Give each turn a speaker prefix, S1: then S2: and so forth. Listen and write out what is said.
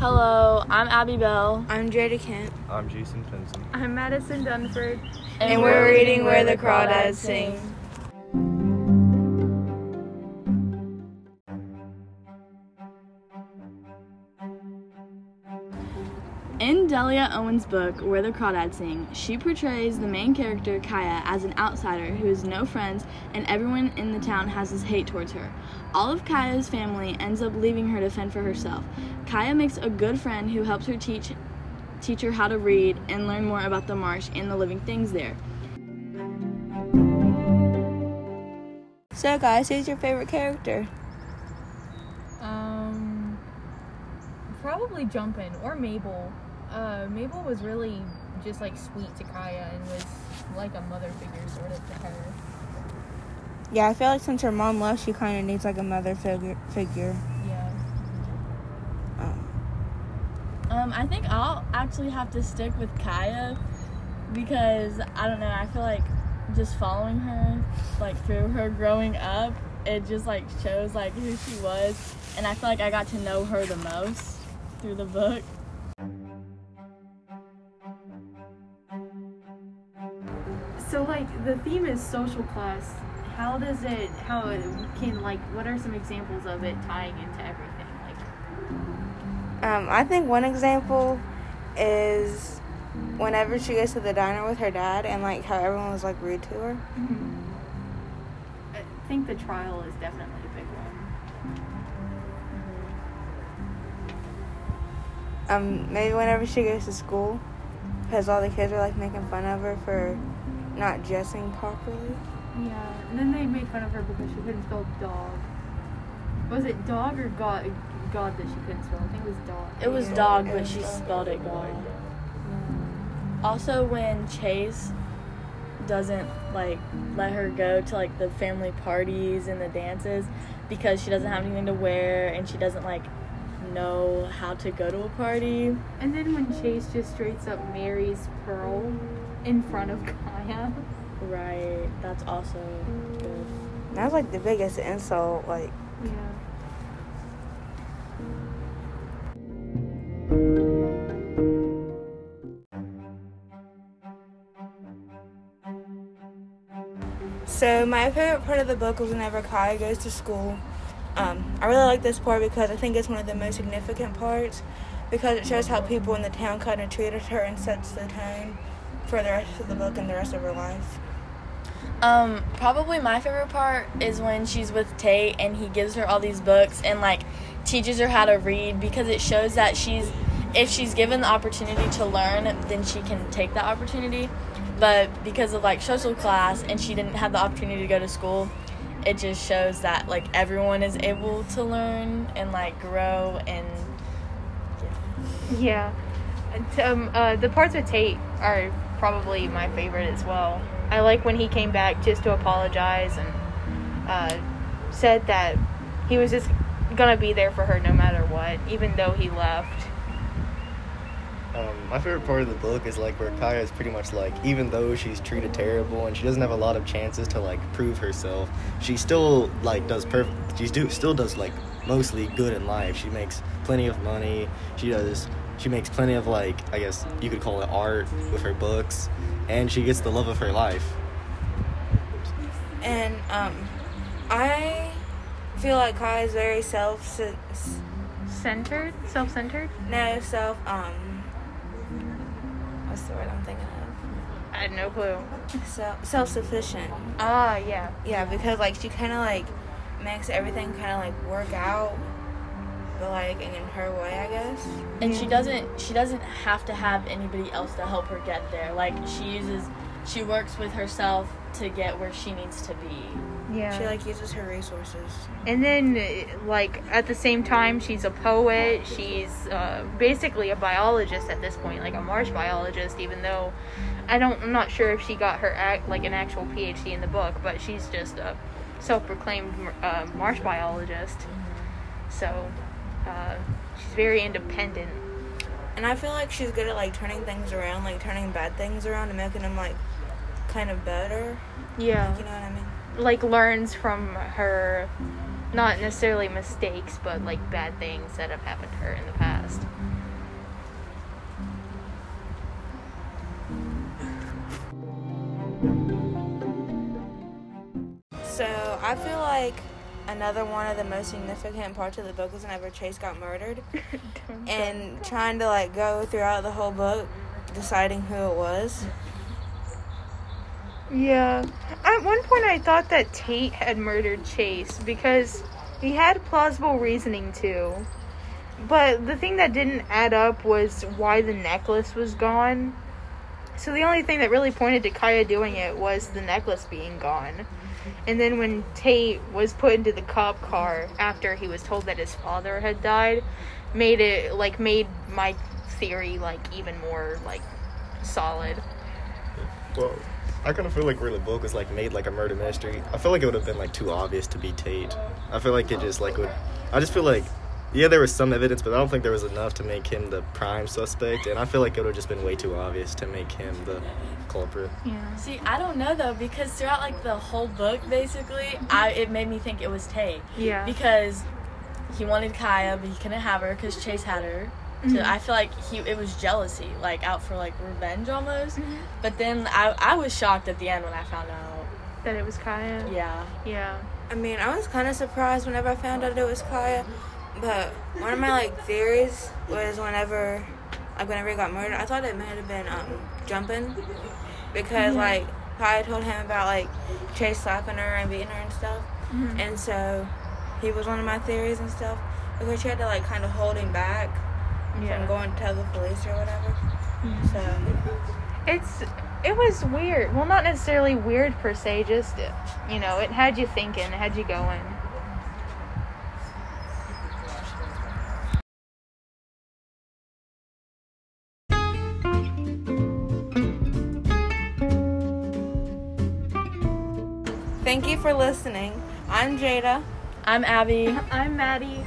S1: Hello, I'm Abby Bell.
S2: I'm Jada Kent.
S3: I'm Jason Pinson.
S4: I'm Madison Dunford.
S2: And, we're reading Where the Crawdads Sing.
S1: In Delia Owens' book, Where the Crawdads Sing, she portrays the main character, Kya, as an outsider who has no friends and everyone in the town has this hate towards her. All of Kya's family ends up leaving her to fend for herself. Kya makes a good friend who helps her teach teach her how to read and learn more about the marsh and the living things there.
S2: So, guys, who's your favorite character?
S4: Um, probably Jumpin' or Mabel. Uh, Mabel was really just like sweet to Kya and was like a mother figure sort of to her.
S2: Yeah, I feel like since her mom left, she kind of needs like a mother figure. Figure.
S4: Yeah.
S2: Um,
S1: Um, I think I'll actually have to stick with Kya because I don't know. I feel like just following her, like through her growing up, it just like shows like who she was, and I feel like I got to know her the most through the book.
S4: So like the theme is social class. How does it? How it can like? What are some examples of it tying into everything? Like.
S2: um, I think one example is whenever she goes to the diner with her dad and like how everyone was like rude to her.
S4: I think the trial is definitely a big one.
S2: Um, maybe whenever she goes to school, because all the kids are like making fun of her for not dressing properly.
S4: Yeah, and then they made fun of her because she couldn't spell dog. Was it dog or god? God that she couldn't spell. I think it was dog.
S1: It was
S2: Yeah,
S1: dog, but she spelled it God.
S4: Yeah.
S1: Also, when Chase doesn't like let her go to like the family parties and the dances because she doesn't have anything to wear and she doesn't like know how to go to a party.
S4: And then when Chase just straight up marries Pearl in front of Kya.
S1: Right, that's also good.
S2: That's like the biggest insult. Like,
S4: Yeah.
S2: So my favorite part of the book was whenever Kya goes to school. Um, I really like this part because I think it's one of the most significant parts because it shows how people in the town kind of treated her and sets the tone for the rest of the book and the rest of her life.
S1: Um, probably my favorite part is when she's with Tate and he gives her all these books and like teaches her how to read because it shows that she's if she's given the opportunity to learn, then she can take that opportunity. But because of like social class and she didn't have the opportunity to go to school, it just shows that like everyone is able to learn and like grow and
S4: Yeah. And, Um, uh, the parts with Tate are probably my favorite as well. I like when he came back just to apologize and uh, said that he was just gonna be there for her no matter what, even though he left.
S3: Um, my favorite part of the book is like where Kya is pretty much like, even though she's treated terrible and she doesn't have a lot of chances to like prove herself, she still like does perfect. She do still does like mostly good in life. She makes plenty of money. She does. She makes plenty of like I guess you could call it art with her books, and she gets the love of her life.
S2: And um, I feel like Kai is very self
S4: Centered, self-centered.
S2: no self um what's the word I'm thinking of?
S4: I had no clue.
S2: Self self sufficient.
S4: Ah, yeah.
S2: Yeah, because like she kind of like makes everything kind of like work out, but like and in her way, I guess.
S1: and she doesn't she doesn't have to have anybody else to help her get there like she uses she works with herself to get where she needs to be
S4: Yeah.
S2: She like uses her resources.
S4: And then, like, at the same time, she's a poet. She's uh, basically a biologist at this point, like a marsh biologist, even though I don't, I'm not sure if she got her act, like an actual PhD in the book, but she's just a self proclaimed uh, marsh biologist. So, uh, she's very independent.
S2: And I feel like she's good at like turning things around, like turning bad things around and making them like kind of better.
S4: Yeah.
S2: You know what I mean?
S4: Like, learns from her not necessarily mistakes, but like bad things that have happened to her in the past.
S2: So I feel like another one of the most significant parts of the book was whenever Chase got murdered, and trying to like go throughout the whole book, deciding who it was.
S4: Yeah. At one point, I thought that Tate had murdered Chase because he had plausible reasoning to. But the thing that didn't add up was why the necklace was gone. So the only thing that really pointed to Kya doing it was the necklace being gone. And then when Tate was put into the cop car after he was told that his father had died, made it like made my theory like even more like solid.
S3: Well, I kind of feel like the book was like made like a murder mystery. I feel like it would have been like too obvious to be Tate. I feel like it just like would. I just feel like, yeah, there was some evidence, but I don't think there was enough to make him the prime suspect. And I feel like it would have just been way too obvious to make him the culprit.
S4: Yeah.
S1: See, I don't know though because throughout like the whole book, basically, I it made me think it was Tay
S4: Yeah.
S1: because he wanted Kya, but he couldn't have her because Chase had her. So mm-hmm. I feel like he it was jealousy, like out for like revenge almost. Mm-hmm. But then I I was shocked at the end when I found out.
S4: that it was Kya.
S1: Yeah.
S4: Yeah.
S2: I mean, I was kind of surprised whenever I found out it was Kya, but one of my like theories was whenever, like whenever he got murdered, I thought it might have been um Jumpin', because mm-hmm. like Kya told him about like Chase slapping her and beating her and stuff, mm-hmm. and so he was one of my theories and stuff because she had to like kind of hold him back
S4: Yeah.
S2: from going to tell the police or whatever. Mm-hmm. So
S4: It's it was weird. Well, not necessarily weird per se. Just you know, it had you thinking. It had you going.
S2: Thank you for listening. I'm Jada.
S1: I'm Abby.
S4: I'm Maddie.